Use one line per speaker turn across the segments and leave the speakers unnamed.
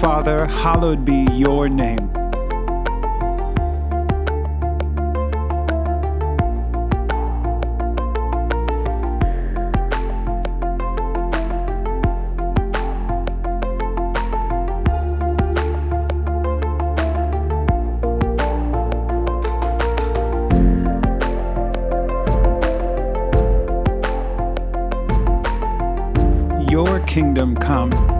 Father, hallowed be your name. Your kingdom come.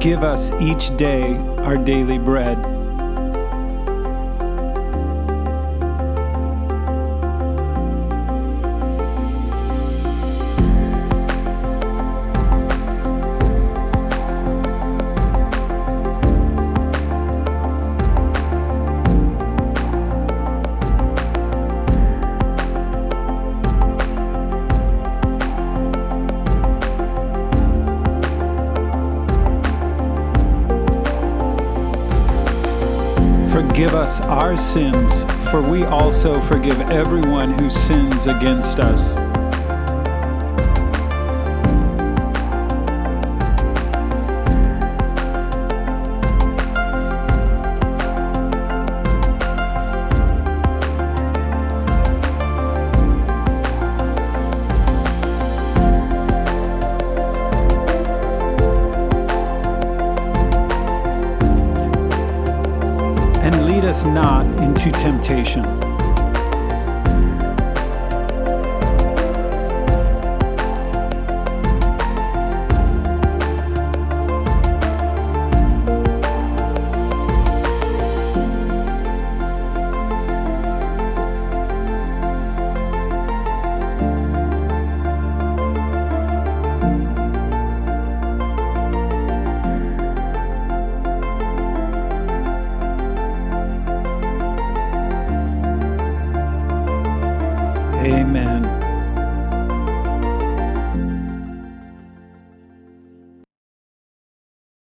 Give us each day our daily bread. Forgive us our sins, for we also forgive everyone who sins against us. Us not into temptation